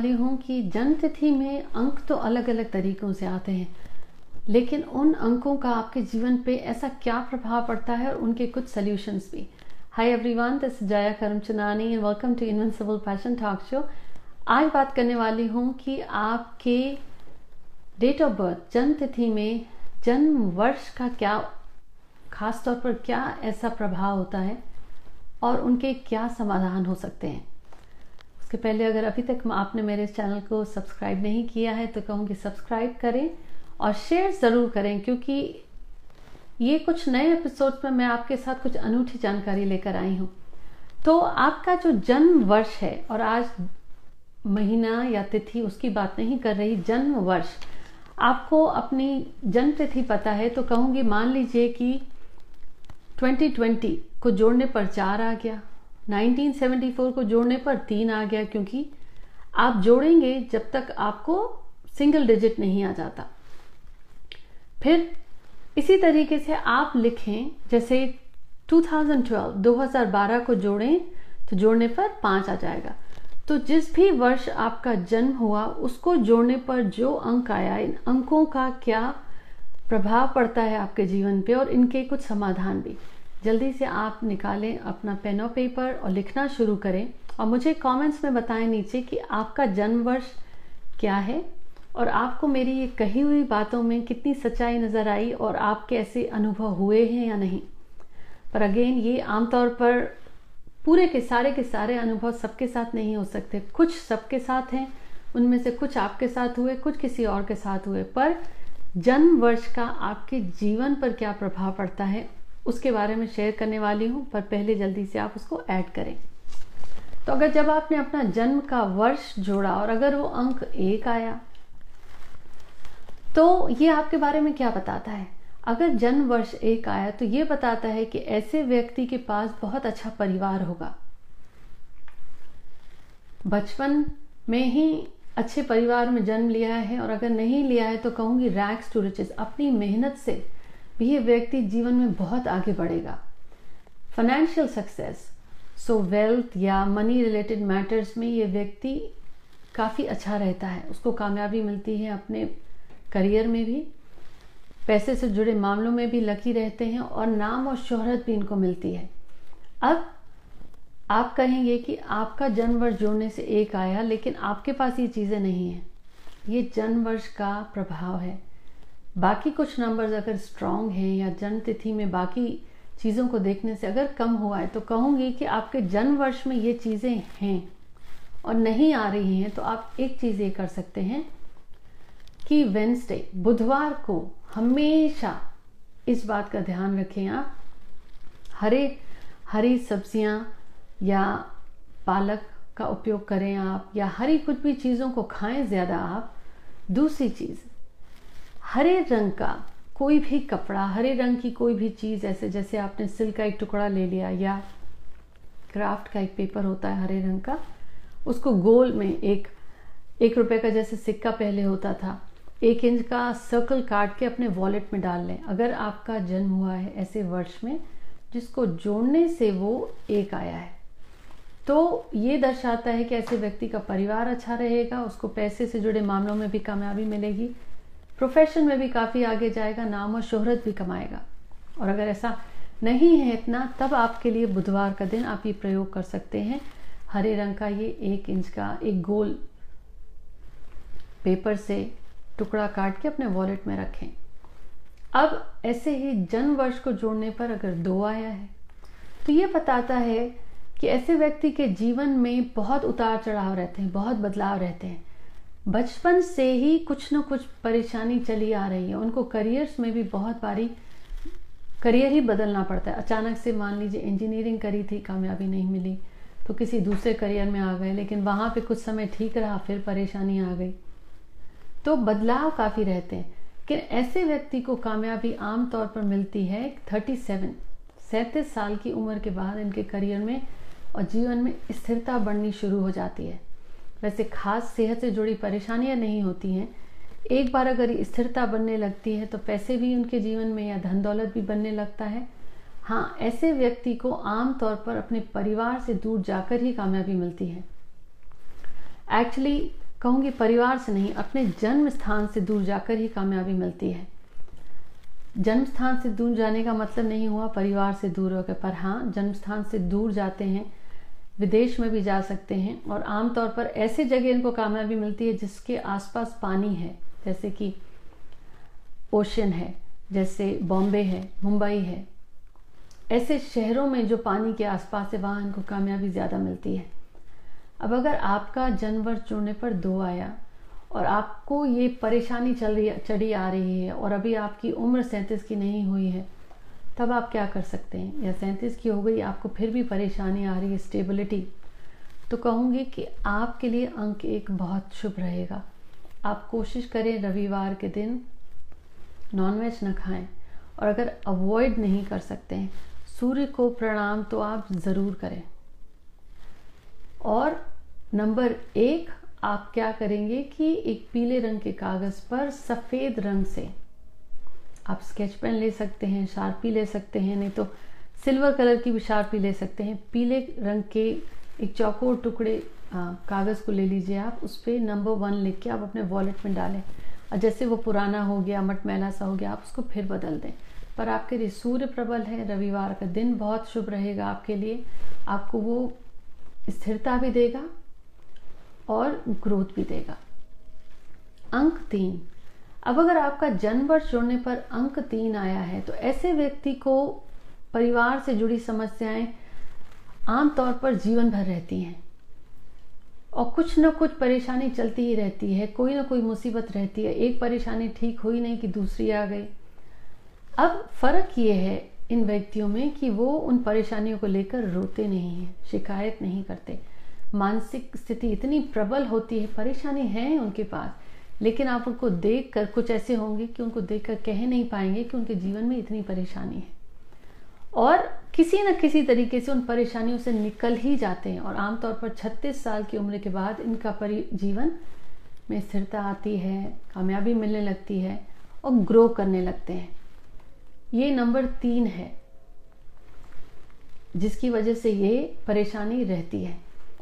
वाली हूँ कि जन्म तिथि में अंक तो अलग अलग तरीकों से आते हैं, लेकिन उन अंकों का आपके जीवन पे ऐसा क्या प्रभाव पड़ता है और उनके कुछ सॉल्यूशंस भी। Hi everyone this Jaya Karamchanani and welcome to invincible passion talk show आज बात करने वाली हूँ कि आपके डेट ऑफ़ बर्थ जन्म तिथि में जन्म वर्ष का क्या खास तौर पर क्या ऐसा प्रभाव होता है और उनके क्या समाधान हो सकते हैं। उसके पहले अगर अभी तक आपने मेरे चैनल को सब्सक्राइब नहीं किया है तो कहूँगी सब्सक्राइब करें और शेयर ज़रूर करें, क्योंकि ये कुछ नए एपिसोड में मैं आपके साथ कुछ अनूठी जानकारी लेकर आई हूँ। तो आपका जो जन्म वर्ष है, और आज महीना या तिथि उसकी बात नहीं कर रही जन्म वर्ष आपको अपनी जन्म तिथि पता है तो कहूँगी मान लीजिए कि 2020 को जोड़ने पर चार आ गया। 1974 को जोड़ने पर तीन आ गया क्योंकि आप जोड़ेंगे जब तक आपको सिंगल डिजिट नहीं आ जाता। फिर इसी तरीके से आप लिखें, जैसे 2012 2012 को जोड़ें तो जोड़ने पर पाँच आ जाएगा। तो जिस भी वर्ष आपका जन्म हुआ, उसको जोड़ने पर जो अंक आया, इन अंकों का क्या प्रभाव पड़ता है आपके जीवन पे और इनके कुछ समाधान भी। जल्दी से आप निकालें अपना पेन और पेपर और लिखना शुरू करें। और मुझे कमेंट्स में बताएँ नीचे कि आपका जन्म वर्ष क्या है और आपको मेरी ये कही हुई बातों में कितनी सच्चाई नज़र आई और आपके ऐसे अनुभव हुए हैं या नहीं। पर अगेन ये आमतौर पर पूरे के सारे के सारे अनुभव सबके साथ नहीं हो सकते। कुछ सबके साथ हैं, उनमें से कुछ आपके साथ हुए, कुछ किसी और के साथ हुए। पर जन्म वर्ष का आपके जीवन पर क्या प्रभाव पड़ता है उसके बारे में शेयर करने वाली हूँ, पर पहले जल्दी से आप उसको ऐड करें। तो अगर जब आपने अपना जन्म का वर्ष जोड़ा और अगर वो अंक एक आया तो ये आपके बारे में क्या बताता है? अगर जन्म वर्ष एक आया तो ये बताता है कि ऐसे व्यक्ति के पास बहुत अच्छा परिवार होगा। बचपन में ही अच्छे परिवार में जन्म लिया है और अगर नहीं लिया है तो कहूँगी रैक्स टू रिचेस अपनी मेहनत से। भी ये व्यक्ति जीवन में बहुत आगे बढ़ेगा। फाइनेंशियल सक्सेस सो वेल्थ या मनी रिलेटेड मैटर्स में ये व्यक्ति काफ़ी अच्छा रहता है। उसको कामयाबी मिलती है अपने करियर में भी, पैसे से जुड़े मामलों में भी लकी रहते हैं और नाम और शोहरत भी इनको मिलती है। अब आप कहेंगे कि आपका जन्म वर्ष जोड़ने से एक आया, लेकिन आपके पास ये चीज़ें नहीं हैं। ये जन्म वर्ष का प्रभाव है। बाकी कुछ नंबर्स अगर स्ट्रांग हैं या जन्म तिथि में बाकी चीज़ों को देखने से अगर कम हुआ है तो कहूँगी कि आपके जन्म वर्ष में ये चीज़ें हैं और नहीं आ रही हैं तो आप एक चीज़ ये कर सकते हैं कि वेंसडे बुधवार को हमेशा इस बात का ध्यान रखें आप। हरे, हरी सब्ज़ियाँ या पालक का उपयोग करें आप, या हरी कुछ भी चीज़ों को खाएँ ज़्यादा आप। दूसरी चीज़ हरे रंग का कोई भी कपड़ा, हरे रंग की कोई भी चीज़, ऐसे जैसे आपने सिल्क का एक टुकड़ा ले लिया या क्राफ्ट का एक पेपर होता है हरे रंग का, उसको गोल में एक एक रुपए का जैसे सिक्का पहले होता था, एक इंच का सर्कल काट के अपने वॉलेट में डाल लें। अगर आपका जन्म हुआ है ऐसे वर्ष में, जिसको जोड़ने से वो एक आया है। तो ये दर्शाता है कि ऐसे व्यक्ति का परिवार अच्छा रहेगा, उसको पैसे से जुड़े मामलों में भी कामयाबी मिलेगी। प्रोफेशन में भी काफ़ी आगे जाएगा, नाम और शोहरत भी कमाएगा। और अगर ऐसा नहीं है इतना, तब आपके लिए बुधवार का दिन आप ये प्रयोग कर सकते हैं। हरे रंग का ये एक इंच का, एक गोल पेपर से टुकड़ा काट के अपने वॉलेट में रखें। अब ऐसे ही जन्म वर्ष को जोड़ने पर अगर दो आया है तो ये बताता है कि ऐसे व्यक्ति के जीवन में बहुत उतार चढ़ाव रहते हैं, बहुत बदलाव रहते हैं। बचपन से ही कुछ न कुछ परेशानी चली आ रही है। उनको करियर्स में भी बहुत बारी करियर ही बदलना पड़ता है। अचानक से मान लीजिए इंजीनियरिंग करी थी, कामयाबी नहीं मिली तो किसी दूसरे करियर में आ गए, लेकिन वहाँ पे कुछ समय ठीक रहा, फिर परेशानी आ गई। तो बदलाव काफ़ी रहते हैं। कि ऐसे व्यक्ति को कामयाबी आमतौर पर मिलती है थर्टी सेवन सैंतीस साल की उम्र के बाद इनके करियर में और जीवन में स्थिरता बढ़नी शुरू हो जाती है। वैसे खास सेहत से जुड़ी परेशानियाँ नहीं होती हैं। एक बार अगर स्थिरता बनने लगती है तो पैसे भी उनके जीवन में या धन दौलत भी बनने लगता है। हाँ ऐसे व्यक्ति को आम तौर पर अपने परिवार से दूर जाकर ही कामयाबी मिलती है। एक्चुअली कहूँगी परिवार से नहीं, अपने जन्म स्थान से दूर जाकर ही कामयाबी मिलती है। जन्म स्थान से दूर जाने का मतलब नहीं हुआ परिवार से दूर होकर, पर हाँ जन्म स्थान से दूर जाते हैं विदेश में भी जा सकते हैं और आमतौर पर ऐसे जगह इनको कामयाबी मिलती है जिसके आसपास पानी है, जैसे कि ओशन है, जैसे बॉम्बे है, मुंबई है। ऐसे शहरों में जो पानी के आसपास है, वहाँ इनको कामयाबी ज़्यादा मिलती है। अब अगर आपका जनवर चुनने पर दो आया और आपको ये परेशानी चल रही, चढ़ी आ रही है और अभी आपकी उम्र सैंतीस की नहीं हुई है तब आप क्या कर सकते हैं? या सैंतीस की हो गई, आपको फिर भी परेशानी आ रही है स्टेबिलिटी तो कहूँगी कि आपके लिए अंक एक बहुत शुभ रहेगा। आप कोशिश करें रविवार के दिन नॉनवेज न खाएँ और अगर अवॉइड नहीं कर सकते हैं, सूर्य को प्रणाम तो आप ज़रूर करें। और नंबर एक, आप क्या करेंगे कि एक पीले रंग के कागज़ पर सफ़ेद रंग से आप स्केच पेन ले सकते हैं शार्पी ले सकते हैं, नहीं तो सिल्वर कलर की भी शार्पी ले सकते हैं। पीले रंग के एक चौकोर टुकड़े कागज़ को ले लीजिए आप, उस पर नंबर वन लिख के आप अपने वॉलेट में डालें। और जैसे वो पुराना हो गया मटमैला सा हो गया, आप उसको फिर बदल दें। पर आपके लिए सूर्य प्रबल है, रविवार का दिन बहुत शुभ रहेगा आपके लिए। आपको वो स्थिरता भी देगा और ग्रोथ भी देगा। अंक तीन। अब अगर आपका जन्म वर्ष जोड़ने पर अंक तीन आया है तो ऐसे व्यक्ति को परिवार से जुड़ी समस्याएँ आमतौर पर जीवन भर रहती हैं। और कुछ न कुछ परेशानी चलती ही रहती है, कोई ना कोई मुसीबत रहती है। एक परेशानी ठीक हुई नहीं कि दूसरी आ गई। अब फ़र्क ये है इन व्यक्तियों में कि वो उन परेशानियों को लेकर रोते नहीं हैं, शिकायत नहीं करते। मानसिक स्थिति इतनी प्रबल होती है, परेशानी है उनके पास लेकिन आप उनको देख कर कुछ ऐसे होंगे कि उनको देख कर कह नहीं पाएँगे कि उनके जीवन में इतनी परेशानी है। और किसी न किसी तरीके से उन परेशानियों से निकल ही जाते हैं। और आमतौर पर 36 साल की उम्र के बाद इनका परि जीवन में स्थिरता आती है, कामयाबी मिलने लगती है और ग्रो करने लगते हैं। ये नंबर तीन है, जिसकी वजह से ये परेशानी रहती है।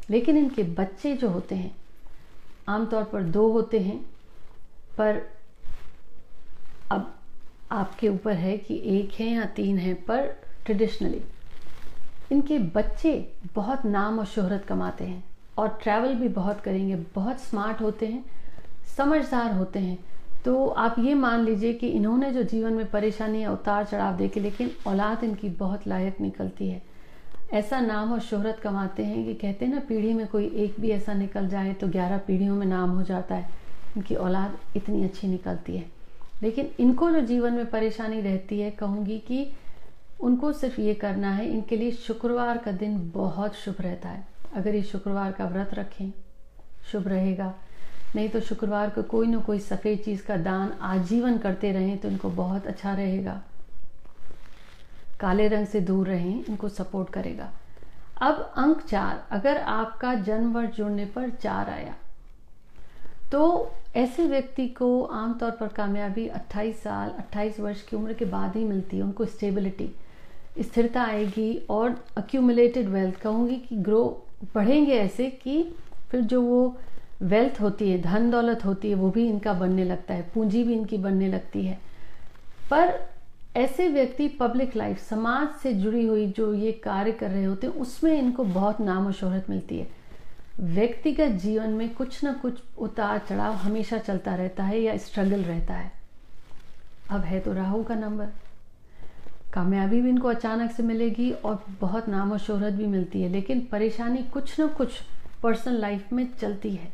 लेकिन इनके बच्चे जो होते हैं, आमतौर पर दो होते हैं। पर अब आपके ऊपर है कि एक है या तीन है, पर ट्रेडिशनली इनके बच्चे बहुत नाम और शोहरत कमाते हैं और ट्रैवल भी बहुत करेंगे, बहुत स्मार्ट होते हैं, समझदार होते हैं। तो आप ये मान लीजिए कि इन्होंने जो जीवन में परेशानी या उतार चढ़ाव देखे, लेकिन औलाद इनकी बहुत लायक निकलती है। ऐसा नाम और शोहरत कमाते हैं कि कहते हैं ना, पीढ़ी में कोई एक भी ऐसा निकल जाए तो ग्यारह पीढ़ियों में नाम हो जाता है। इनकी औलाद इतनी अच्छी निकलती है। लेकिन इनको जो जीवन में परेशानी रहती है, कहूँगी कि उनको सिर्फ़ ये करना है, इनके लिए शुक्रवार का दिन बहुत शुभ रहता है। अगर ये शुक्रवार का व्रत रखें, शुभ रहेगा। नहीं तो शुक्रवार को कोई ना कोई सफ़ेद चीज़ का दान आजीवन करते रहें तो इनको बहुत अच्छा रहेगा। काले रंग से दूर रहें, इनको सपोर्ट करेगा। अब अंक चार, अगर आपका जन्म वर्ष जुड़ने पर चार आया तो ऐसे व्यक्ति को आमतौर पर कामयाबी 28 साल 28 वर्ष की उम्र के बाद ही मिलती है। उनको स्टेबिलिटी स्थिरता आएगी और अक्यूमुलेटेड वेल्थ कहूँगी कि ग्रो बढ़ेंगे ऐसे कि फिर जो वो वेल्थ होती है, धन दौलत होती है, वो भी इनका बनने लगता है, पूंजी भी इनकी बनने लगती है। पर ऐसे व्यक्ति पब्लिक लाइफ समाज से जुड़ी हुई जो ये कार्य कर रहे होते हैं, उसमें इनको बहुत नाम और शोहरत मिलती है। व्यक्तिगत जीवन में कुछ ना कुछ उतार चढ़ाव हमेशा चलता रहता है या स्ट्रगल रहता है। अब है तो राहु का नंबर कामयाबी भी इनको अचानक से मिलेगी और बहुत नाम और शोहरत भी मिलती है, लेकिन परेशानी कुछ ना कुछ पर्सनल लाइफ में चलती है।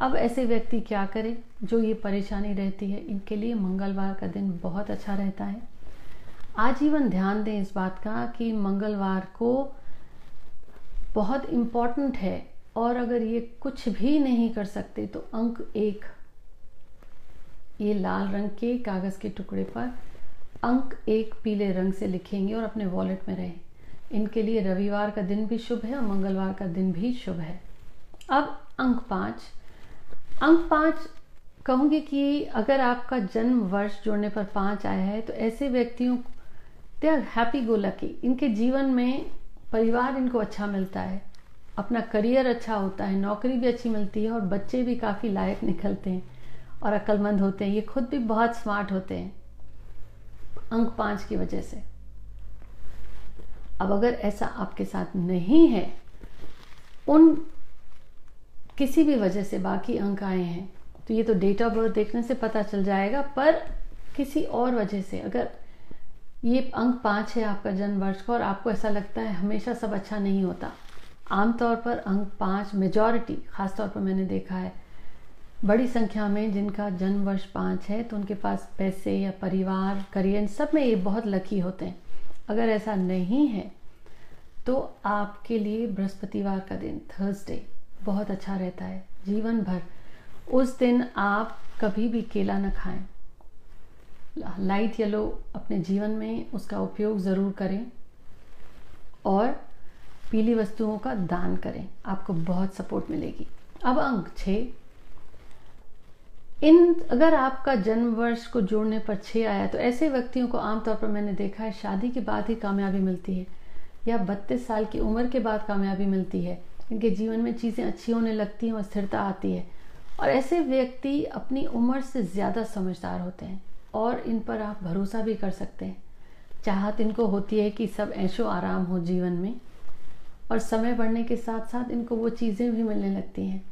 अब ऐसे व्यक्ति क्या करें जो ये परेशानी रहती है? इनके लिए मंगलवार का दिन बहुत अच्छा रहता है। आजीवन ध्यान दें इस बात का कि मंगलवार को बहुत इंपॉर्टेंट है और अगर ये कुछ भी नहीं कर सकते तो अंक एक। ये लाल रंग के कागज़ के टुकड़े पर अंक एक पीले रंग से लिखेंगे और अपने वॉलेट में रहें। इनके लिए रविवार का दिन भी शुभ है और मंगलवार का दिन भी शुभ है। अब अंक पाँच। अंक पाँच, कहूँगी कि अगर आपका जन्म वर्ष जोड़ने पर पाँच आया है तो ऐसे व्यक्तियों they are happy go lucky इनके जीवन में परिवार इनको अच्छा मिलता है। अपना करियर अच्छा होता है, नौकरी भी अच्छी मिलती है और बच्चे भी काफ़ी लायक निकलते हैं और अक्लमंद होते हैं। ये खुद भी बहुत स्मार्ट होते हैं, अंक पाँच की वजह से। अब अगर ऐसा आपके साथ नहीं है, उन किसी भी वजह से बाकी अंक आए हैं तो ये तो डेट ऑफ़ बर्थ देखने से पता चल जाएगा, पर किसी और वजह से अगर ये अंक पाँच है आपका जन्म वर्ष का और आपको ऐसा लगता है हमेशा सब अच्छा नहीं होता आमतौर पर अंक पाँच मेजॉरिटी खासतौर पर मैंने देखा है, बड़ी संख्या में जिनका जन्म वर्ष पाँच है तो उनके पास पैसे या परिवार करियर सब में ये बहुत लकी होते हैं। अगर ऐसा नहीं है तो आपके लिए बृहस्पतिवार का दिन थर्सडे बहुत अच्छा रहता है, जीवन भर। उस दिन आप कभी भी केला न खाएँ। लाइट येलो अपने जीवन में उसका उपयोग ज़रूर करें। और पीली वस्तुओं का दान करें, आपको बहुत सपोर्ट मिलेगी। अब अंक छ इन, अगर आपका जन्म वर्ष को जोड़ने पर छः आया तो ऐसे व्यक्तियों को आमतौर पर मैंने देखा है, शादी के बाद ही कामयाबी मिलती है, या बत्तीस साल की उम्र के बाद कामयाबी मिलती है। इनके जीवन में चीज़ें अच्छी होने लगती हैं और स्थिरता आती है। और ऐसे व्यक्ति अपनी उम्र से ज़्यादा समझदार होते हैं, और इन पर आप भरोसा भी कर सकते हैं। चाहत इनको होती है कि सब ऐशो आराम हो जीवन में। और समय बढ़ने के साथ साथ इनको वो चीज़ें भी मिलने लगती हैं।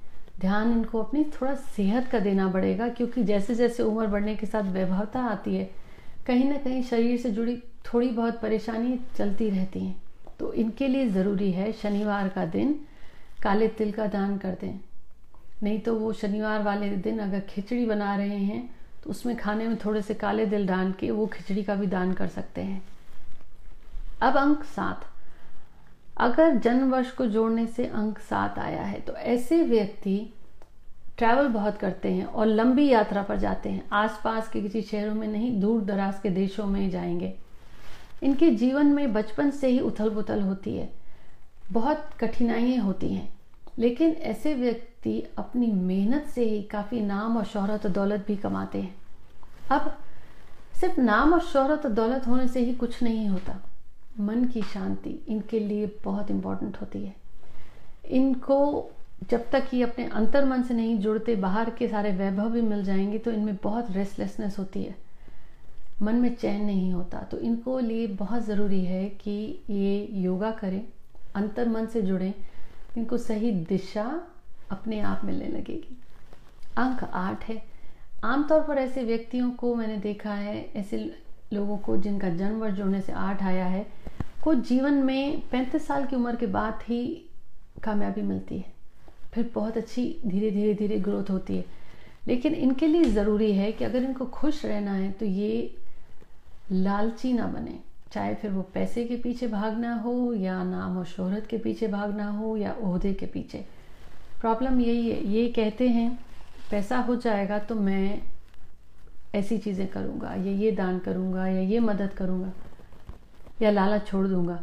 ध्यान इनको अपनी थोड़ा सेहत का देना पड़ेगा, क्योंकि जैसे जैसे उम्र बढ़ने के साथ वैभवता आती है, कहीं ना कहीं शरीर से जुड़ी थोड़ी बहुत परेशानी चलती रहती हैं। तो इनके लिए ज़रूरी है शनिवार का दिन काले तिल का दान कर दें। नहीं तो वो शनिवार वाले दिन अगर खिचड़ी बना रहे हैं तो उसमें खाने में थोड़े से काले तिल डाल के वो खिचड़ी का भी दान कर सकते हैं। अब अंक सात। अगर जन्म वर्ष को जोड़ने से अंक सात आया है तो ऐसे व्यक्ति ट्रैवल बहुत करते हैं और लंबी यात्रा पर जाते हैं। आसपास के किसी शहरों में नहीं, दूर दराज के देशों में जाएँगे। इनके जीवन में बचपन से ही उथल पुथल होती है। बहुत कठिनाइयाँ होती हैं, लेकिन ऐसे व्यक्ति अपनी मेहनत से ही काफ़ी नाम और शोहरत और दौलत भी कमाते हैं। अब सिर्फ़ नाम और शोहरत और दौलत होने से ही कुछ नहीं होता। मन की शांति इनके लिए बहुत इम्पोर्टेंट होती है। इनको जब तक ये अपने अंतर मन से नहीं जुड़ते, बाहर के सारे वैभव भी मिल जाएँगे तो इनमें बहुत रेस्टलेसनेस होती है। मन में चैन नहीं होता। तो इनको लिए बहुत ज़रूरी है कि ये योगा करें अंतर मन से जुड़ें, इनको सही दिशा अपने आप मिलने लगेगी। अंक आठ है। आमतौर पर ऐसे व्यक्तियों को मैंने देखा है, ऐसे लोगों को, जिनका जन्म वर्ष जोड़ने से आठ आया है, को जीवन में पैंतीस साल की उम्र के बाद ही कामयाबी मिलती है। फिर बहुत अच्छी धीरे धीरे धीरे ग्रोथ होती है। लेकिन इनके लिए ज़रूरी है कि अगर इनको खुश रहना है तो ये लालची ना बने। चाहे फिर वो पैसे के पीछे भागना हो, या नाम और शोहरत के पीछे भागना हो, या ओहदे के पीछे। प्रॉब्लम यही है, ये कहते हैं, पैसा हो जाएगा तो मैं ऐसी चीज़ें करूँगा, या ये दान करूँगा, या ये मदद करूँगा, या लालच छोड़ दूँगा।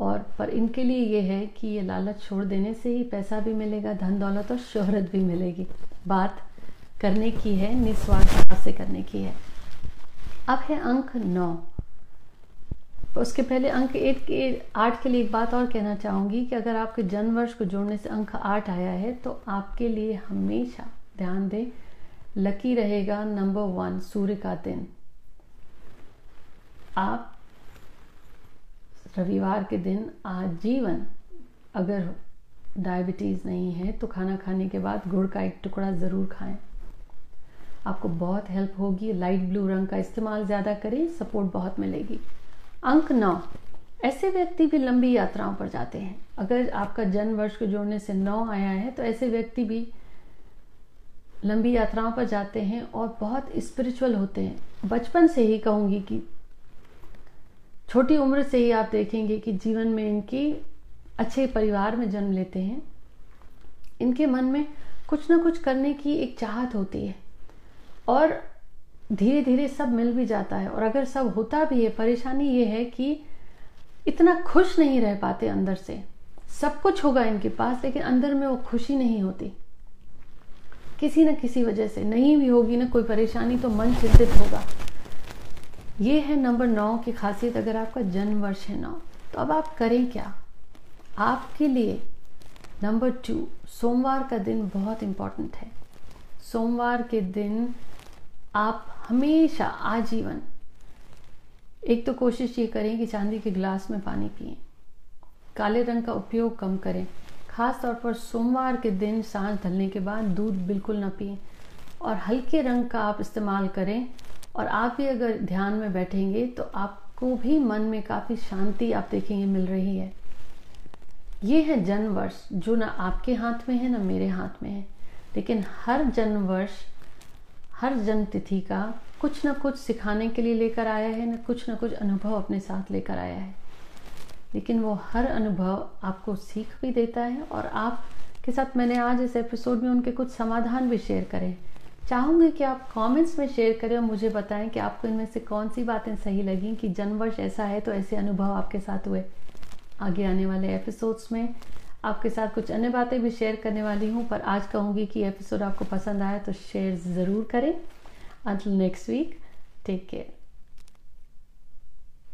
और, पर इनके लिए ये है कि ये लालच छोड़ देने से ही पैसा भी मिलेगा, धन दौलत और शोहरत भी मिलेगी। बात करने की है, निस्वार्थ भाव से करने की है। अब है अंक नौ। उसके पहले अंक एट के, आठ के लिए एक बात और कहना चाहूँगी कि अगर आपके जन्म वर्ष को जोड़ने से अंक आठ आया है तो आपके लिए हमेशा ध्यान दें लकी रहेगा नंबर वन सूर्य का दिन। आप रविवार के दिन आजीवन, अगर डायबिटीज़ नहीं है तो खाना खाने के बाद गुड़ का एक टुकड़ा ज़रूर खाएँ। आपको बहुत हेल्प होगी लाइट ब्लू रंग का इस्तेमाल ज़्यादा करें सपोर्ट बहुत मिलेगी। अंक नौ, ऐसे व्यक्ति भी लंबी यात्राओं पर जाते हैं। अगर आपका जन्म वर्ष को जोड़ने से नौ आया है तो ऐसे व्यक्ति भी लंबी यात्राओं पर जाते हैं और बहुत स्पिरिचुअल होते हैं। बचपन से ही कहूँगी कि, छोटी उम्र से ही आप देखेंगे कि जीवन में इनकी अच्छे परिवार में जन्म लेते हैं। इनके मन में कुछ ना कुछ करने की एक चाहत होती है और धीरे धीरे सब मिल भी जाता है और अगर सब होता भी है, परेशानी ये है कि इतना खुश नहीं रह पाते अंदर से। सब कुछ होगा इनके पास, लेकिन अंदर में वो खुशी नहीं होती। किसी न किसी वजह से। नहीं भी होगी ना कोई परेशानी तो मन चिंतित होगा। ये है नंबर नौ की खासियत, अगर आपका जन्म वर्ष है नौ तो अब आप करें क्या? आपके लिए नंबर टू, सोमवार का दिन बहुत इंपॉर्टेंट है। सोमवार के दिन आप हमेशा आजीवन, एक तो कोशिश ये करें कि चांदी के गिलास में पानी पिए, काले रंग का उपयोग कम करें। खास तौर पर सोमवार के दिन साँझ ढलने के बाद दूध बिल्कुल ना पिए और हल्के रंग का आप इस्तेमाल करें और आप भी अगर ध्यान में बैठेंगे तो आपको भी मन में काफ़ी शांति आप देखेंगे, मिल रही है। ये है जन्म वर्ष जो ना आपके हाथ में है, ना मेरे हाथ में है। लेकिन हर जन्म वर्ष हर जन्म तिथि का कुछ ना कुछ सिखाने के लिए लेकर आया है, ना कुछ ना कुछ अनुभव अपने साथ लेकर आया है। लेकिन वो हर अनुभव आपको सीख भी देता है और आप के साथ मैंने आज इस एपिसोड में उनके कुछ समाधान भी शेयर करें। चाहूँगी कि आप कमेंट्स में शेयर करें और मुझे बताएँ कि आपको इनमें से कौन सी बातें सही लगी, कि जन्मवर्ष ऐसा है तो ऐसे अनुभव आपके साथ हुए। आगे आने वाले एपिसोड्स में आपके साथ कुछ अन्य बातें भी शेयर करने वाली हूँ, पर आज कहूँगी कि एपिसोड आपको पसंद आया तो शेयर ज़रूर करें। Until next week take care